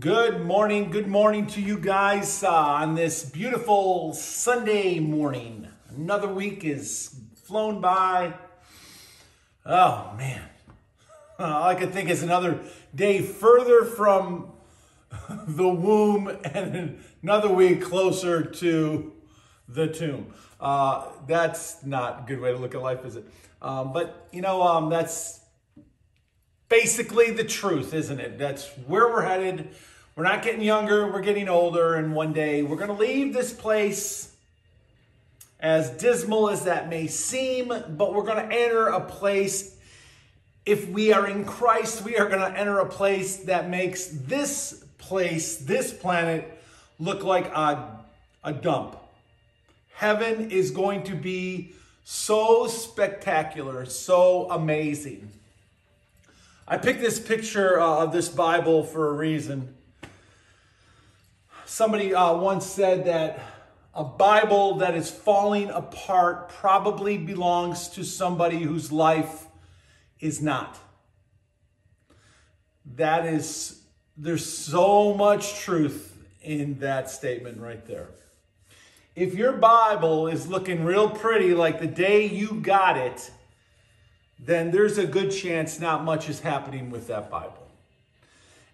Good morning, good morning to you guys uh, on this beautiful Sunday morning. Another week is flown by. Oh man, all I could think is another day further from the womb and another week closer to the tomb. Uh, that's not a good way to look at life, is it? Um, but you know, um, that's basically the truth, isn't it? That's where we're headed. We're not getting younger, we're getting older, and one day we're going to leave this place, as dismal as that may seem, but we're going to enter a place. If we are in Christ, we are going to enter a place that makes this place, this planet, look like a, a dump. Heaven is going to be so spectacular, so amazing. I picked this picture uh, of this Bible for a reason. Somebody uh, once said that a Bible that is falling apart probably belongs to somebody whose life is not. That is, there's so much truth in that statement right there. If your Bible is looking real pretty like the day you got it, then there's a good chance not much is happening with that Bible.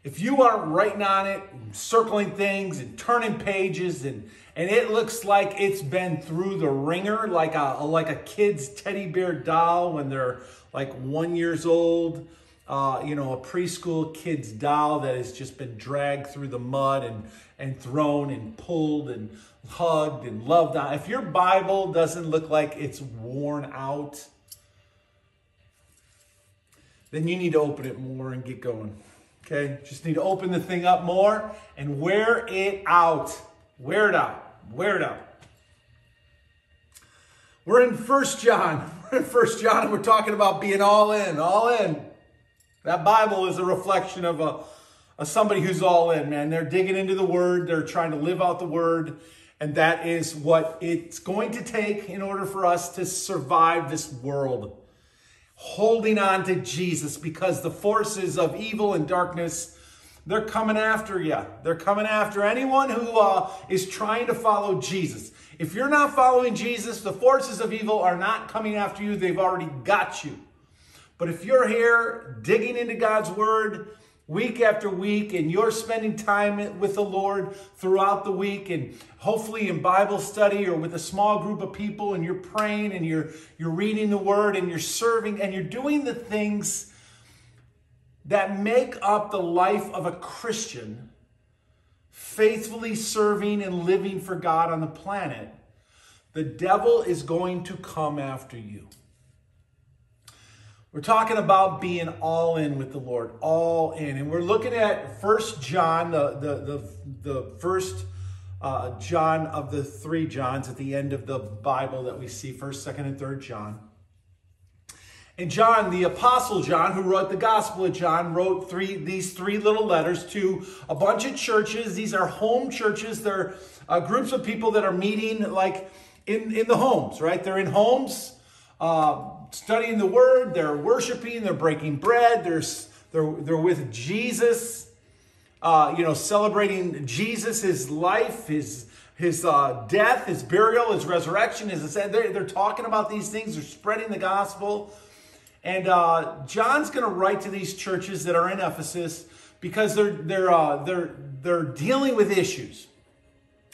If you aren't writing on it, circling things and turning pages and and it looks like it's been through the ringer like a like a kid's teddy bear doll when they're like one years old uh, you know a preschool kid's doll that has just been dragged through the mud and and thrown and pulled and hugged and loved on if your bible doesn't look like it's worn out then you need to open it more and get going. Okay? Just need to open the thing up more and wear it out. Wear it out. Wear it out. We're in First John. We're in First John and we're talking about being all in, all in. That Bible is a reflection of a, a somebody who's all in, man. They're digging into the word, they're trying to live out the word, and that is what it's going to take in order for us to survive this world holding on to Jesus because the forces of evil and darkness they're coming after you. They're coming after anyone who uh, is trying to follow Jesus. If you're not following Jesus, the forces of evil are not coming after you. They've already got you. But if you're here digging into God's word, week after week and you're spending time with the Lord throughout the week and hopefully in Bible study or with a small group of people and you're praying and you're you're reading the word and you're serving and you're doing the things that make up the life of a Christian faithfully serving and living for God on the planet the devil is going to come after you we're talking about being all in with the Lord, all in. And we're looking at First John, the, the, the, the first uh, John of the three Johns at the end of the Bible that we see, 1st, 2nd, and 3rd John. And John, the Apostle John, who wrote the Gospel of John, wrote three these three little letters to a bunch of churches. These are home churches. They're uh, groups of people that are meeting like in, in the homes, right? They're in homes. Uh, studying the word, they're worshiping, they're breaking bread, they're, they're, they're with Jesus, uh, you know, celebrating Jesus, his life, his, his uh, death, his burial, his resurrection, his ascent. They're, they're talking about these things, they're spreading the gospel. And uh, John's going to write to these churches that are in Ephesus because they're, they're, uh, they're, they're dealing with issues.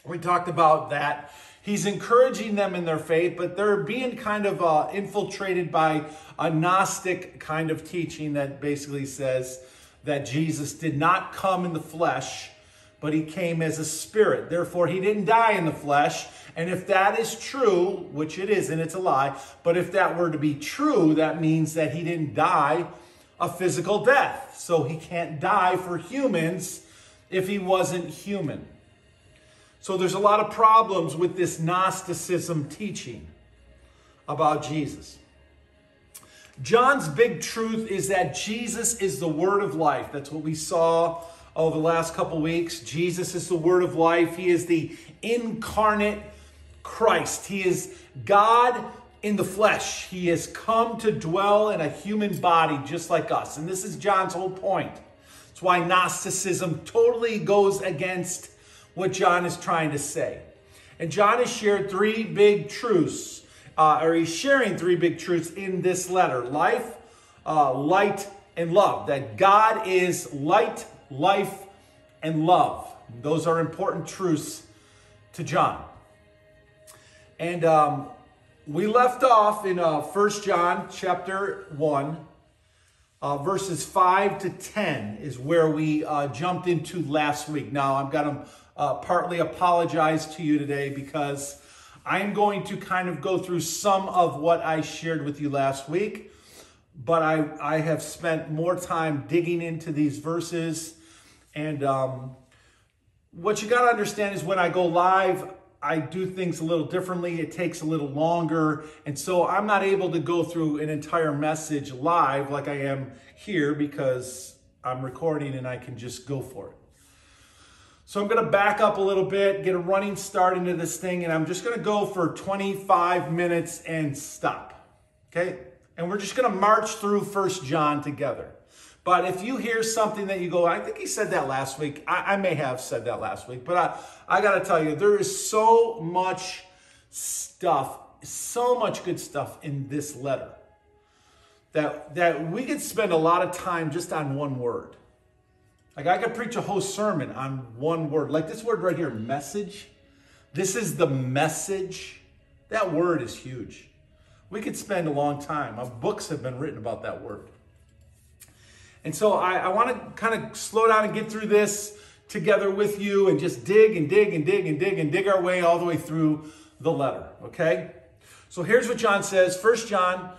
We talked about that He's encouraging them in their faith, but they're being kind of uh, infiltrated by a Gnostic kind of teaching that basically says that Jesus did not come in the flesh, but he came as a spirit. Therefore, he didn't die in the flesh. And if that is true, which it is, and it's a lie, but if that were to be true, that means that he didn't die a physical death. So he can't die for humans if he wasn't human. So there's a lot of problems with this Gnosticism teaching about Jesus. John's big truth is that Jesus is the word of life. That's what we saw over the last couple weeks. Jesus is the word of life. He is the incarnate Christ. He is God in the flesh. He has come to dwell in a human body just like us. And this is John's whole point. That's why Gnosticism totally goes against what John is trying to say. And John has shared three big truths, uh, or he's sharing three big truths in this letter life, uh, light, and love. That God is light, life, and love. Those are important truths to John. And um, we left off in uh, 1 John chapter 1, uh, verses 5 to 10 is where we uh, jumped into last week. Now, I've got to uh, partly apologize to you today because I'm going to kind of go through some of what I shared with you last week, but I, I have spent more time digging into these verses. And um, what you got to understand is when I go live, I do things a little differently. It takes a little longer. And so I'm not able to go through an entire message live like I am here because I'm recording and I can just go for it. So I'm going to back up a little bit, get a running start into this thing, and I'm just going to go for 25 minutes and stop. Okay? And we're just going to march through First John together. But if you hear something that you go, I think he said that last week. I, I may have said that last week, but I, I got to tell you, there is so much stuff, so much good stuff in this letter that, that we could spend a lot of time just on one word. Like I could preach a whole sermon on one word, like this word right here, message. This is the message. That word is huge. We could spend a long time. Uh, books have been written about that word. And so I, I want to kind of slow down and get through this together with you and just dig and dig and dig and dig and dig our way all the way through the letter, okay? So here's what John says, First John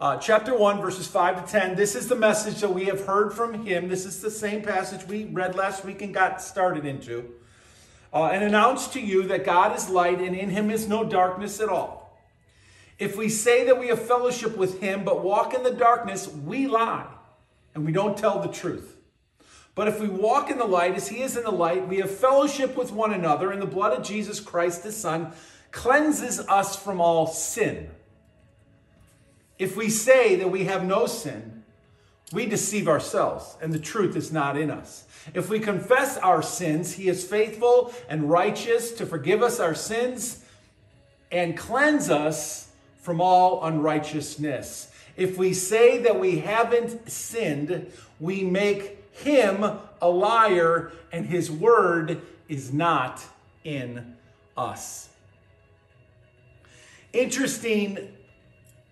uh, chapter 1, verses 5 to 10. This is the message that we have heard from him. This is the same passage we read last week and got started into. Uh, and announced to you that God is light and in him is no darkness at all. If we say that we have fellowship with him but walk in the darkness, we lie and we don't tell the truth. But if we walk in the light as he is in the light, we have fellowship with one another, and the blood of Jesus Christ, his Son, cleanses us from all sin. If we say that we have no sin, we deceive ourselves, and the truth is not in us. If we confess our sins, he is faithful and righteous to forgive us our sins and cleanse us from all unrighteousness. If we say that we haven't sinned, we make him a liar and his word is not in us. Interesting.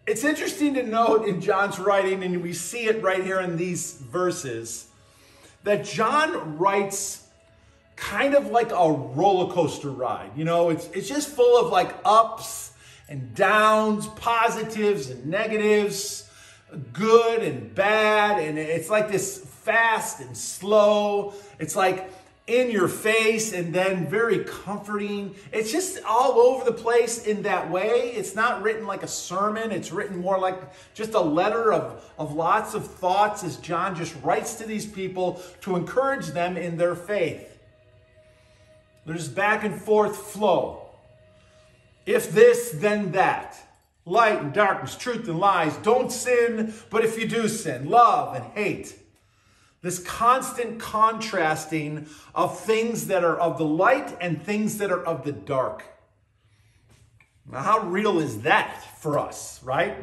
It's interesting to note in John's writing, and we see it right here in these verses, that John writes kind of like a roller coaster ride. You know, it's, it's just full of like ups and downs, positives and negatives, good and bad. And it's like this fast and slow. It's like in your face and then very comforting. It's just all over the place in that way. It's not written like a sermon, it's written more like just a letter of, of lots of thoughts as John just writes to these people to encourage them in their faith. There's back and forth flow. If this, then that. Light and darkness, truth and lies. Don't sin, but if you do sin, love and hate. This constant contrasting of things that are of the light and things that are of the dark. Now, how real is that for us, right?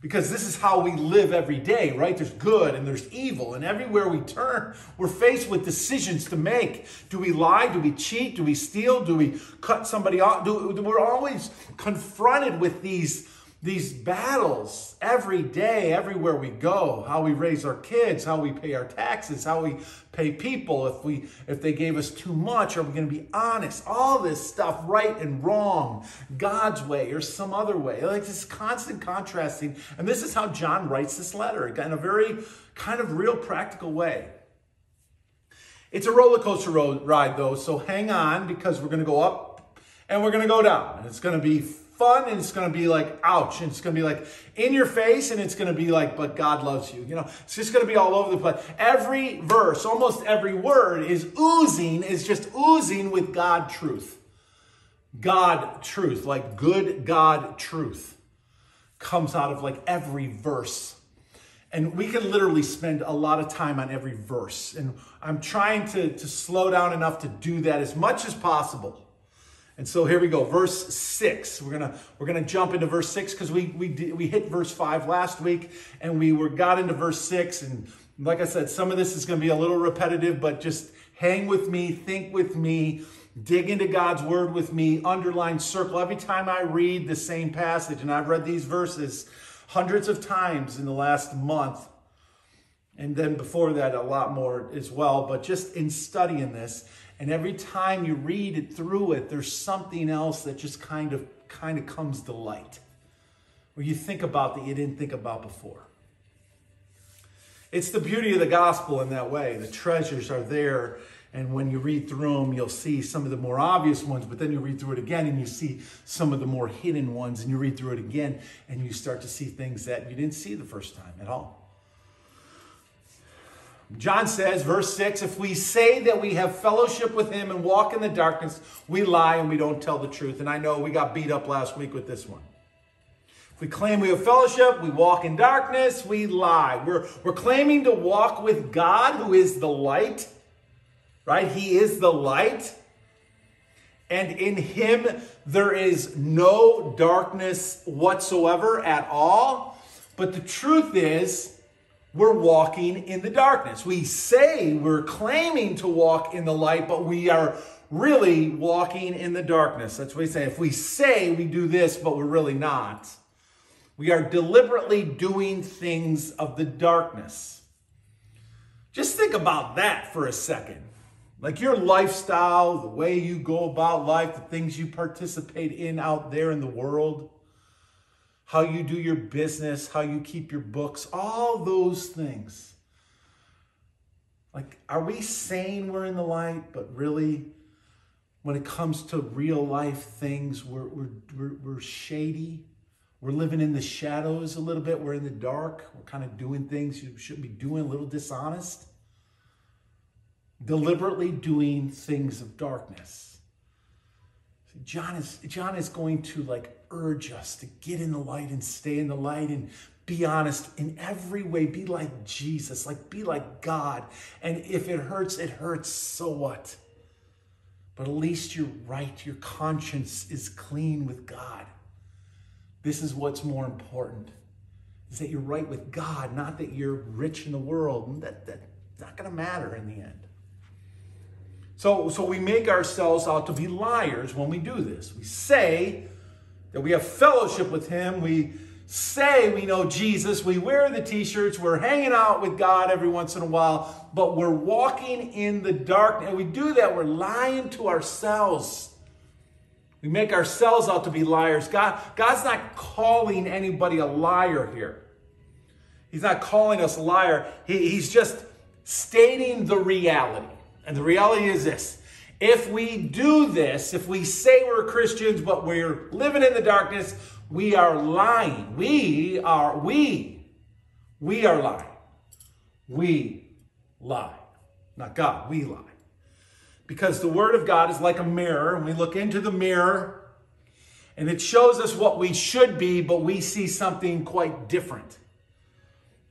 because this is how we live every day, right? There's good and there's evil, and everywhere we turn, we're faced with decisions to make. Do we lie? Do we cheat? Do we steal? Do we cut somebody off? Do, we're always confronted with these these battles every day, everywhere we go, how we raise our kids, how we pay our taxes, how we pay people, if we if they gave us too much, are we going to be honest? All this stuff, right and wrong, God's way or some other way. Like this constant contrasting. And this is how John writes this letter in a very kind of real practical way. It's a roller coaster ride though, so hang on because we're going to go up and we're going to go down. And it's going to be fun and it's going to be like, ouch. And it's going to be like in your face and it's going to be like, but God loves you. You know, it's just going to be all over the place. Every verse, almost every word is oozing, is just oozing with God truth. God truth, like good God truth comes out of like every verse. And we can literally spend a lot of time on every verse. And I'm trying to, to slow down enough to do that as much as possible. And so here we go, verse six. We're gonna we're gonna jump into verse six because we we did, we hit verse five last week, and we were got into verse six. And like I said, some of this is gonna be a little repetitive, but just hang with me, think with me, dig into God's word with me, underline, circle every time I read the same passage. And I've read these verses hundreds of times in the last month. And then before that, a lot more as well. But just in studying this, and every time you read it through it, there's something else that just kind of kind of comes to light. Where you think about that you didn't think about before. It's the beauty of the gospel in that way. The treasures are there, and when you read through them, you'll see some of the more obvious ones, but then you read through it again and you see some of the more hidden ones, and you read through it again and you start to see things that you didn't see the first time at all. John says, verse 6 if we say that we have fellowship with him and walk in the darkness, we lie and we don't tell the truth. And I know we got beat up last week with this one. If we claim we have fellowship, we walk in darkness, we lie. We're, we're claiming to walk with God, who is the light, right? He is the light. And in him, there is no darkness whatsoever at all. But the truth is, we're walking in the darkness. We say we're claiming to walk in the light, but we are really walking in the darkness. That's what we say. If we say we do this, but we're really not, we are deliberately doing things of the darkness. Just think about that for a second. Like your lifestyle, the way you go about life, the things you participate in out there in the world how you do your business, how you keep your books, all those things. Like, are we saying we're in the light, but really, when it comes to real life things, we're, we're, we're, we're shady? We're living in the shadows a little bit. We're in the dark. We're kind of doing things you shouldn't be doing, a little dishonest. Deliberately doing things of darkness. John is John is going to like urge us to get in the light and stay in the light and be honest in every way. Be like Jesus, like be like God. And if it hurts, it hurts. So what? But at least you're right. Your conscience is clean with God. This is what's more important is that you're right with God, not that you're rich in the world. That, that's not going to matter in the end. So, so we make ourselves out to be liars when we do this. We say that we have fellowship with Him. We say we know Jesus. We wear the t shirts. We're hanging out with God every once in a while, but we're walking in the dark. And we do that, we're lying to ourselves. We make ourselves out to be liars. God, God's not calling anybody a liar here. He's not calling us a liar. He, he's just stating the reality. And the reality is this if we do this, if we say we're Christians, but we're living in the darkness, we are lying. We are, we, we are lying. We lie. Not God, we lie. Because the Word of God is like a mirror, and we look into the mirror, and it shows us what we should be, but we see something quite different.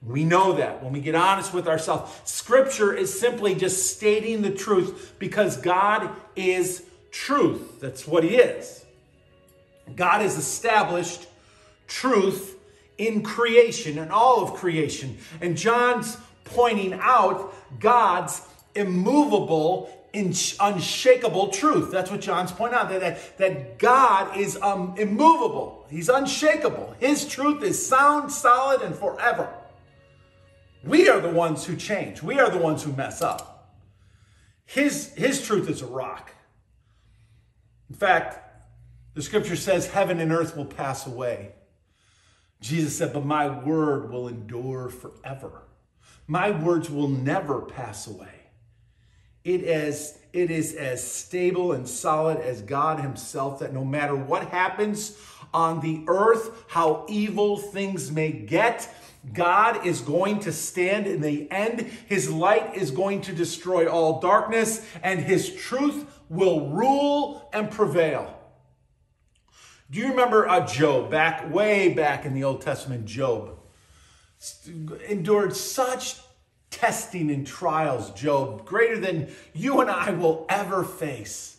We know that when we get honest with ourselves. Scripture is simply just stating the truth because God is truth. That's what He is. God has established truth in creation, and all of creation. And John's pointing out God's immovable, unshakable truth. That's what John's pointing out, that, that, that God is um, immovable. He's unshakable. His truth is sound, solid, and forever. We are the ones who change. We are the ones who mess up. His, his truth is a rock. In fact, the scripture says heaven and earth will pass away. Jesus said, but my word will endure forever. My words will never pass away. It is, it is as stable and solid as God Himself that no matter what happens on the earth, how evil things may get, God is going to stand in the end. His light is going to destroy all darkness, and his truth will rule and prevail. Do you remember uh, Job, back way back in the Old Testament, Job? endured such testing and trials, Job, greater than you and I will ever face.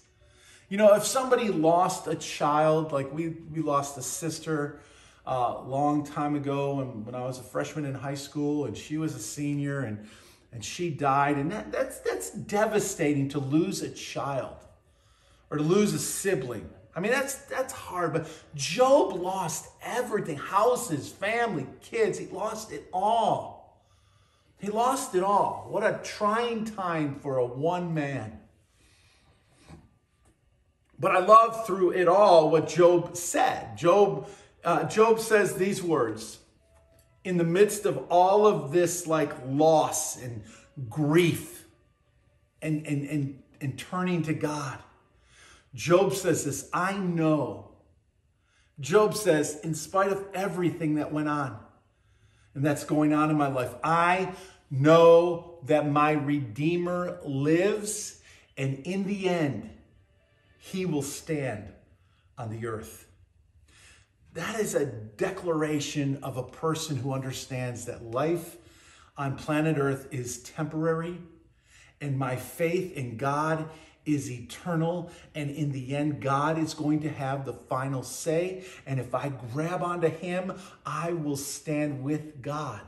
You know, if somebody lost a child, like we, we lost a sister a uh, long time ago when, when I was a freshman in high school and she was a senior and, and she died. And that, that's, that's devastating to lose a child or to lose a sibling. I mean, that's, that's hard, but Job lost everything houses, family, kids. He lost it all. He lost it all. What a trying time for a one man. But I love through it all what Job said. Job, uh, Job says these words in the midst of all of this like loss and grief and, and, and, and turning to God. Job says this I know. Job says, in spite of everything that went on and that's going on in my life, I know that my Redeemer lives, and in the end, he will stand on the earth. That is a declaration of a person who understands that life on planet Earth is temporary, and my faith in God is eternal. And in the end, God is going to have the final say. And if I grab onto Him, I will stand with God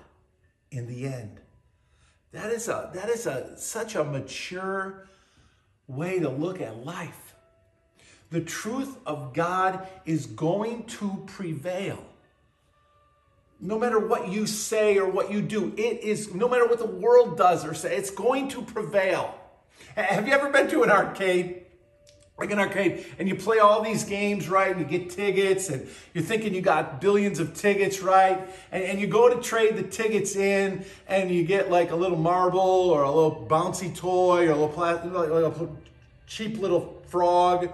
in the end. That is a that is a such a mature way to look at life. The truth of God is going to prevail. No matter what you say or what you do, it is, no matter what the world does or say, it's going to prevail. Have you ever been to an arcade? Like an arcade, and you play all these games, right? And you get tickets, and you're thinking you got billions of tickets, right? And, and you go to trade the tickets in, and you get like a little marble or a little bouncy toy or a little like a cheap little frog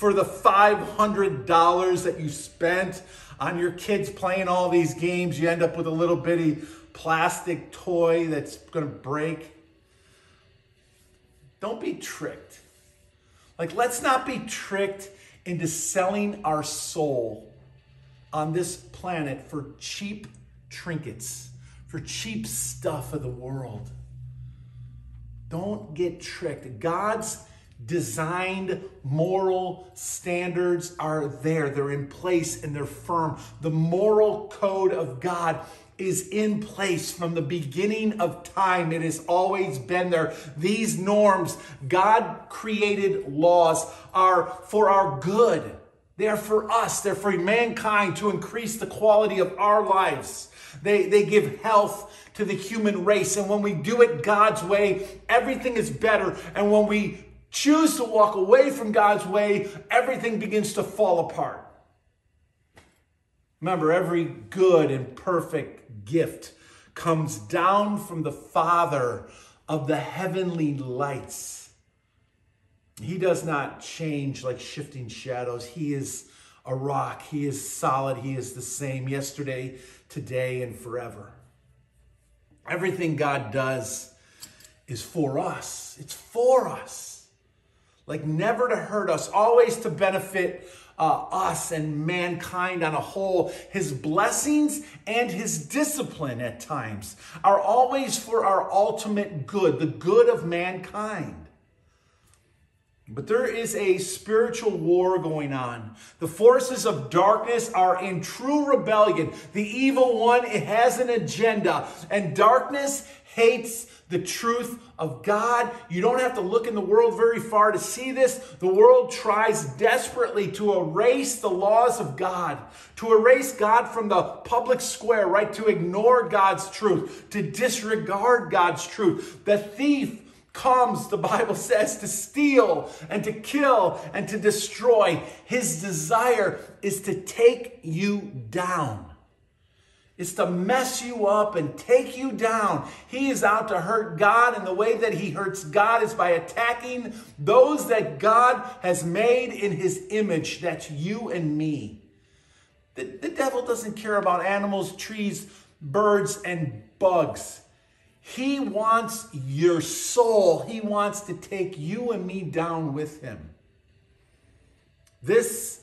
for the $500 that you spent on your kids playing all these games, you end up with a little bitty plastic toy that's going to break. Don't be tricked. Like, let's not be tricked into selling our soul on this planet for cheap trinkets, for cheap stuff of the world. Don't get tricked. God's designed moral standards are there. They're in place and they're firm. The moral code of God is in place from the beginning of time. It has always been there. These norms, God created laws, are for our good. They are for us, they're for mankind to increase the quality of our lives. They, they give health to the human race. And when we do it God's way, everything is better. And when we choose to walk away from God's way, everything begins to fall apart. Remember, every good and perfect gift comes down from the Father of the heavenly lights. He does not change like shifting shadows. He is a rock. He is solid. He is the same yesterday, today, and forever. Everything God does is for us. It's for us like never to hurt us, always to benefit uh, us and mankind on a whole. His blessings and his discipline at times are always for our ultimate good, the good of mankind. But there is a spiritual war going on. The forces of darkness are in true rebellion. The evil one, has an agenda, and darkness hates the truth of God. You don't have to look in the world very far to see this. The world tries desperately to erase the laws of God, to erase God from the public square, right? To ignore God's truth, to disregard God's truth. The thief comes, the Bible says, to steal and to kill and to destroy. His desire is to take you down is to mess you up and take you down. He is out to hurt God, and the way that he hurts God is by attacking those that God has made in his image. That's you and me. The, the devil doesn't care about animals, trees, birds, and bugs. He wants your soul. He wants to take you and me down with him. This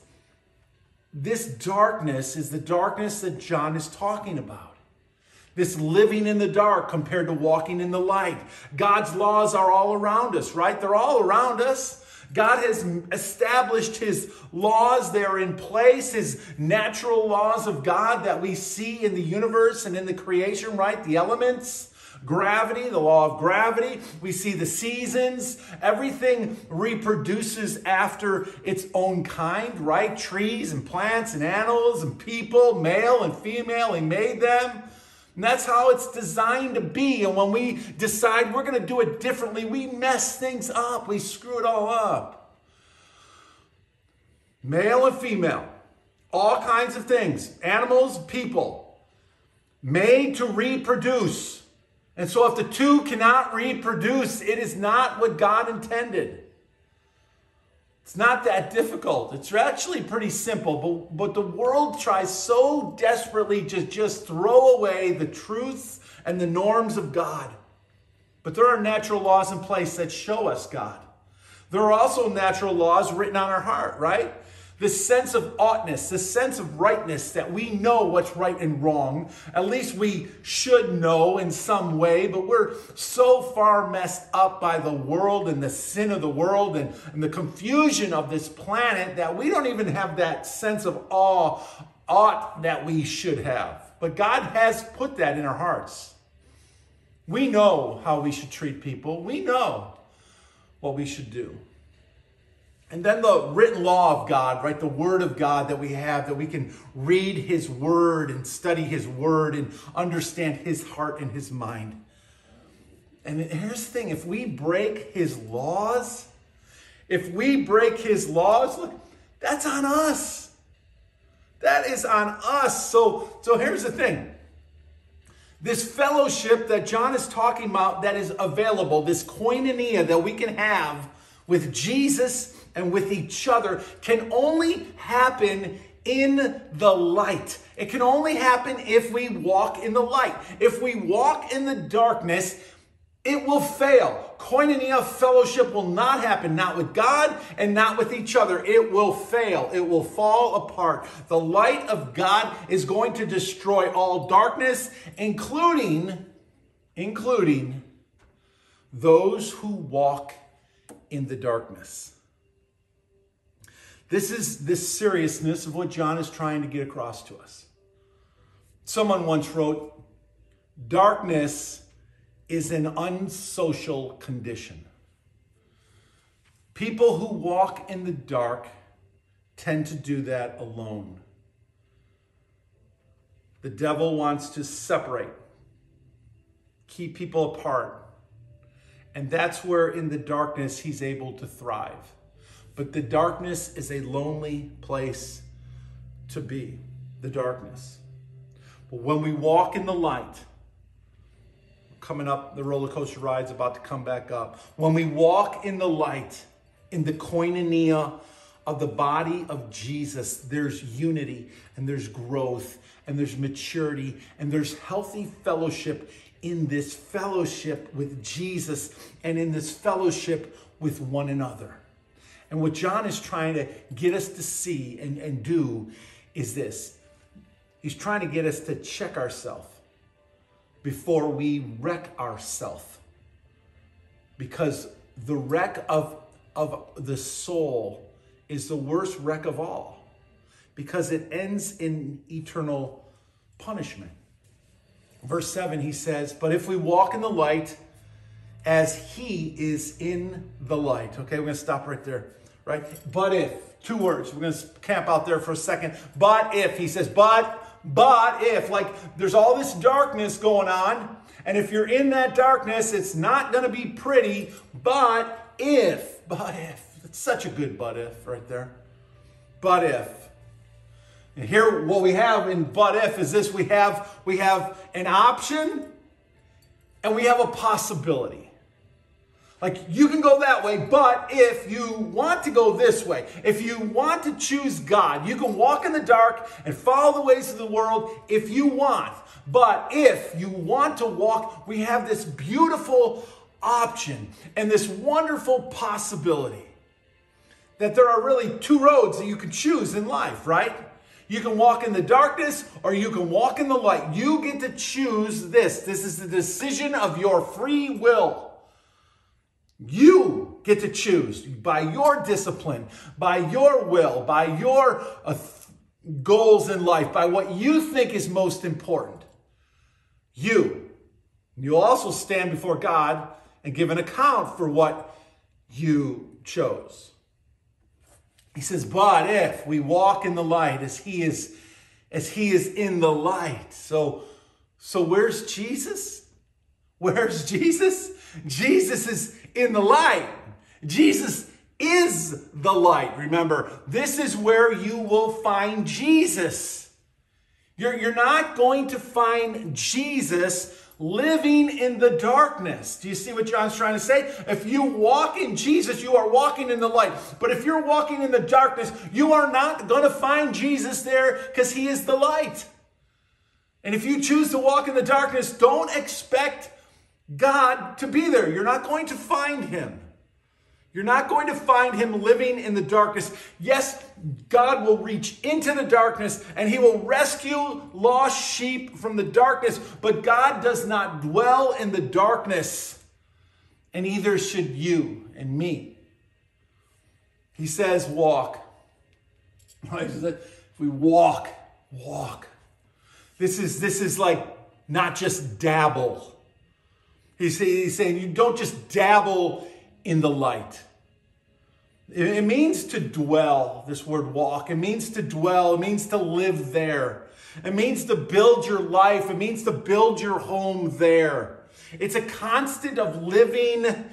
this darkness is the darkness that John is talking about. this living in the dark compared to walking in the light. God's laws are all around us, right? They're all around us. God has established his laws, they're in place, his natural laws of God that we see in the universe and in the creation, right? The elements gravity, the law of gravity. We see the seasons. Everything reproduces after its own kind, right? Trees and plants and animals and people, male and female, He made them. And that's how it's designed to be. And when we decide we're going to do it differently, we mess things up. We screw it all up. Male and female, all kinds of things, animals, people, made to reproduce. And so, if the two cannot reproduce, it is not what God intended. It's not that difficult. It's actually pretty simple, but, but the world tries so desperately to just throw away the truths and the norms of God. But there are natural laws in place that show us God. There are also natural laws written on our heart, right? This sense of oughtness, this sense of rightness that we know what's right and wrong. At least we should know in some way, but we're so far messed up by the world and the sin of the world and, and the confusion of this planet that we don't even have that sense of awe, ought that we should have. But God has put that in our hearts. We know how we should treat people. We know what we should do. And then the written law of God, right? The word of God that we have, that we can read his word and study his word and understand his heart and his mind. And here's the thing if we break his laws, if we break his laws, look, that's on us. That is on us. So, so here's the thing. This fellowship that John is talking about that is available, this koinonia that we can have with Jesus and with each other can only happen in the light. It can only happen if we walk in the light. If we walk in the darkness, it will fail. Koinonia fellowship will not happen, not with God and not with each other. It will fail. It will fall apart. The light of God is going to destroy all darkness, including, including those who walk in the darkness. This is this seriousness of what John is trying to get across to us. Someone once wrote, Darkness is an unsocial condition. People who walk in the dark tend to do that alone. The devil wants to separate, keep people apart. And that's where in the darkness he's able to thrive. But the darkness is a lonely place to be, the darkness. But when we walk in the light, coming up, the roller coaster ride's about to come back up. When we walk in the light, in the koinonia of the body of Jesus, there's unity and there's growth and there's maturity and there's healthy fellowship in this fellowship with Jesus and in this fellowship with one another. And what John is trying to get us to see and, and do is this he's trying to get us to check ourselves before we wreck ourselves. Because the wreck of, of the soul is the worst wreck of all, because it ends in eternal punishment. Verse 7, he says, But if we walk in the light, as he is in the light. Okay, we're going to stop right there right? But if, two words, we're going to camp out there for a second. But if, he says, but, but if, like there's all this darkness going on, and if you're in that darkness, it's not going to be pretty, but if, but if, it's such a good but if right there. But if. And here what we have in but if is this we have we have an option and we have a possibility. Like you can go that way, but if you want to go this way, if you want to choose God, you can walk in the dark and follow the ways of the world if you want. But if you want to walk, we have this beautiful option and this wonderful possibility that there are really two roads that you can choose in life, right? You can walk in the darkness or you can walk in the light. You get to choose this. This is the decision of your free will. You get to choose by your discipline, by your will, by your uh, goals in life, by what you think is most important. You. You'll also stand before God and give an account for what you chose. He says, but if we walk in the light as he is, as he is in the light. So, so where's Jesus? Where's Jesus? Jesus is in the light. Jesus is the light. Remember, this is where you will find Jesus. You're, you're not going to find Jesus living in the darkness. Do you see what John's trying to say? If you walk in Jesus, you are walking in the light. But if you're walking in the darkness, you are not going to find Jesus there because he is the light. And if you choose to walk in the darkness, don't expect God to be there. You're not going to find him. You're not going to find him living in the darkness. Yes, God will reach into the darkness and he will rescue lost sheep from the darkness, but God does not dwell in the darkness, and either should you and me. He says, walk. If we walk, walk. This is, this is like not just dabble. He's, he's saying you don't just dabble in the light. It means to dwell, this word walk. It means to dwell. It means to live there. It means to build your life. It means to build your home there. It's a constant of living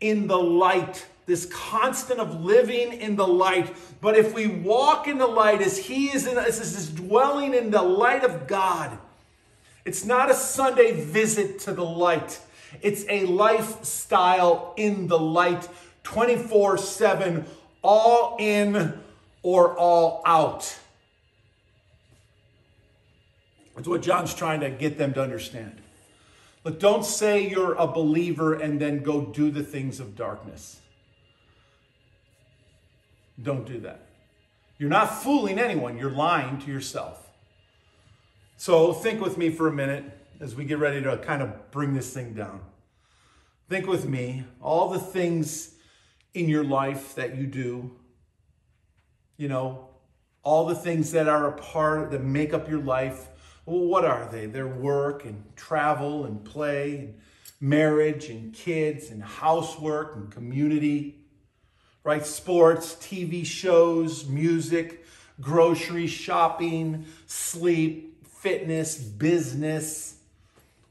in the light, this constant of living in the light. But if we walk in the light as He is in us, is dwelling in the light of God, it's not a Sunday visit to the light. It's a lifestyle in the light 24 7, all in or all out. That's what John's trying to get them to understand. But don't say you're a believer and then go do the things of darkness. Don't do that. You're not fooling anyone, you're lying to yourself. So think with me for a minute as we get ready to kind of bring this thing down. Think with me, all the things in your life that you do. You know, all the things that are a part that make up your life. Well, what are they? They're work and travel and play and marriage and kids and housework and community, right? Sports, TV shows, music, grocery shopping, sleep, fitness, business,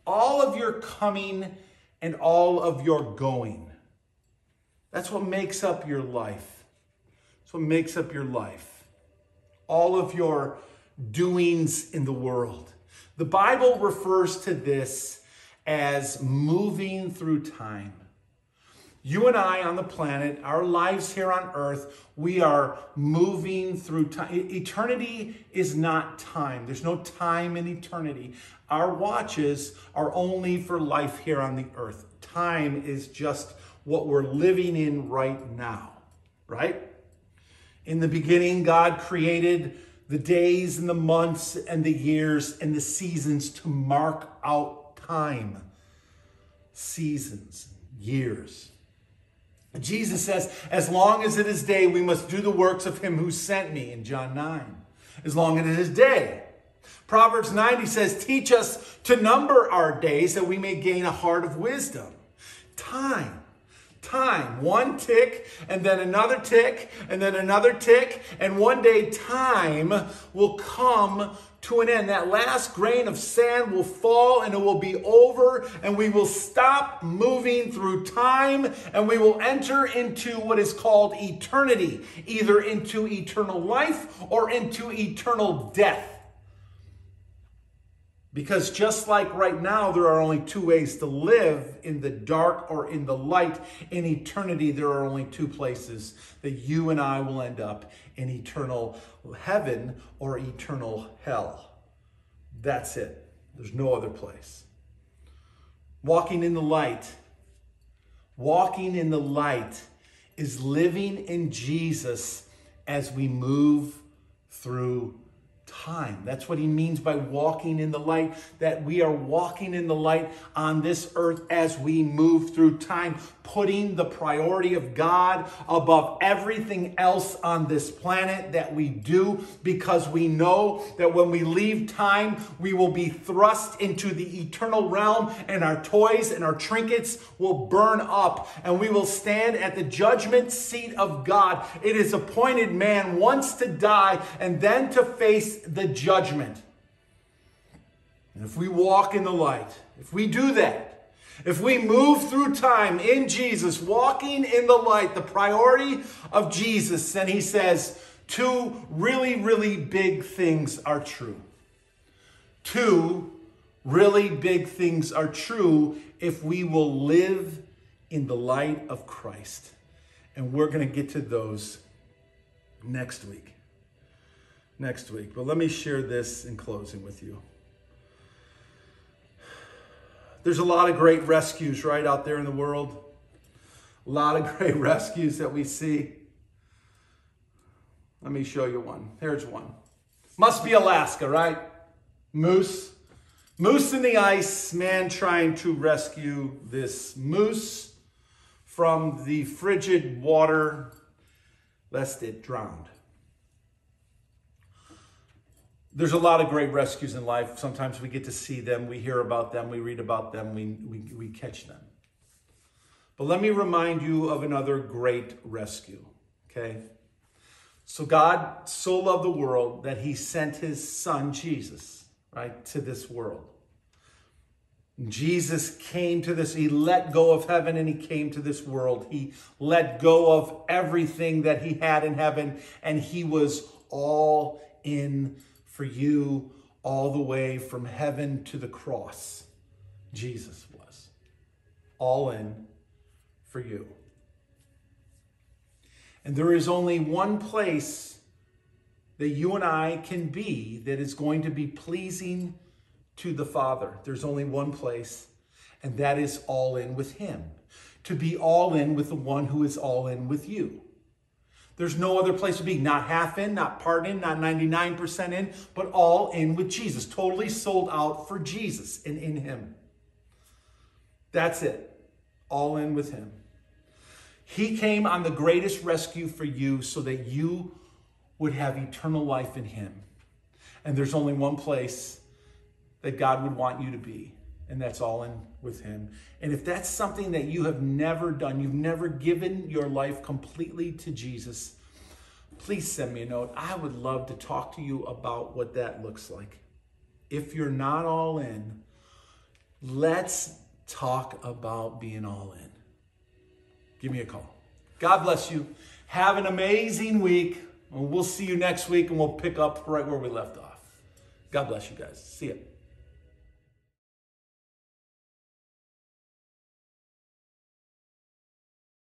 all of your coming and all of your going. That's what makes up your life. That's what makes up your life. All of your doings in the world. The Bible refers to this as moving through time. You and I on the planet, our lives here on earth, we are moving through time. Eternity is not time. There's no time in eternity. Our watches are only for life here on the earth. Time is just what we're living in right now, right? In the beginning, God created the days and the months and the years and the seasons to mark out time. Seasons, years. Jesus says, as long as it is day, we must do the works of him who sent me in John 9. As long as it is day. Proverbs 90 says, teach us to number our days that we may gain a heart of wisdom. Time time. One tick, and then another tick, and then another tick, and one day time will come to an end. That last grain of sand will fall and it will be over, and we will stop moving through time and we will enter into what is called eternity, either into eternal life or into eternal death. Because just like right now, there are only two ways to live in the dark or in the light. In eternity, there are only two places that you and I will end up in eternal heaven or eternal hell. That's it. There's no other place. Walking in the light, walking in the light is living in Jesus as we move through time. That's what he means by walking in the light, that we are walking in the light on this earth as we move through time, putting the priority of God above everything else on this planet that we do, because we know that when we leave time, we will be thrust into the eternal realm, and our toys and our trinkets will burn up, and we will stand at the judgment seat of God. It is appointed man once to die and then to face the judgment. And if we walk in the light, if we do that, if we move through time in Jesus, walking in the light, the priority of Jesus, then he says, two really, really big things are true. Two really big things are true if we will live in the light of Christ. And we're going to get to those next week. Next week. But let me share this in closing with you. There's a lot of great rescues right out there in the world. A lot of great rescues that we see. Let me show you one. Here's one. Must be Alaska, right? Moose. Moose in the ice, man trying to rescue this moose from the frigid water lest it drowned. There's a lot of great rescues in life. Sometimes we get to see them, we hear about them, we read about them, we, we, we catch them. But let me remind you of another great rescue, okay? So God so loved the world that he sent his son, Jesus, right, to this world. Jesus came to this, he let go of heaven and he came to this world. He let go of everything that he had in heaven and he was all in for you all the way from heaven to the cross. Jesus was all in for you. And there is only one place that you and I can be that is going to be pleasing to the Father. There's only one place, and that is all in with Him. To be all in with the one who is all in with you. There's no other place to be. Not half in, not part in, not 99% in, but all in with Jesus. Totally sold out for Jesus and in Him. That's it. All in with Him. He came on the greatest rescue for you so that you would have eternal life in Him. And there's only one place that God would want you to be. And that's all in with Him. And if that's something that you have never done, you've never given your life completely to Jesus, please send me a note. I would love to talk to you about what that looks like. If you're not all in, let's talk about being all in. Give me a call. God bless you. Have an amazing week. And we'll see you next week and we'll pick up right where we left off. God bless you guys. See you.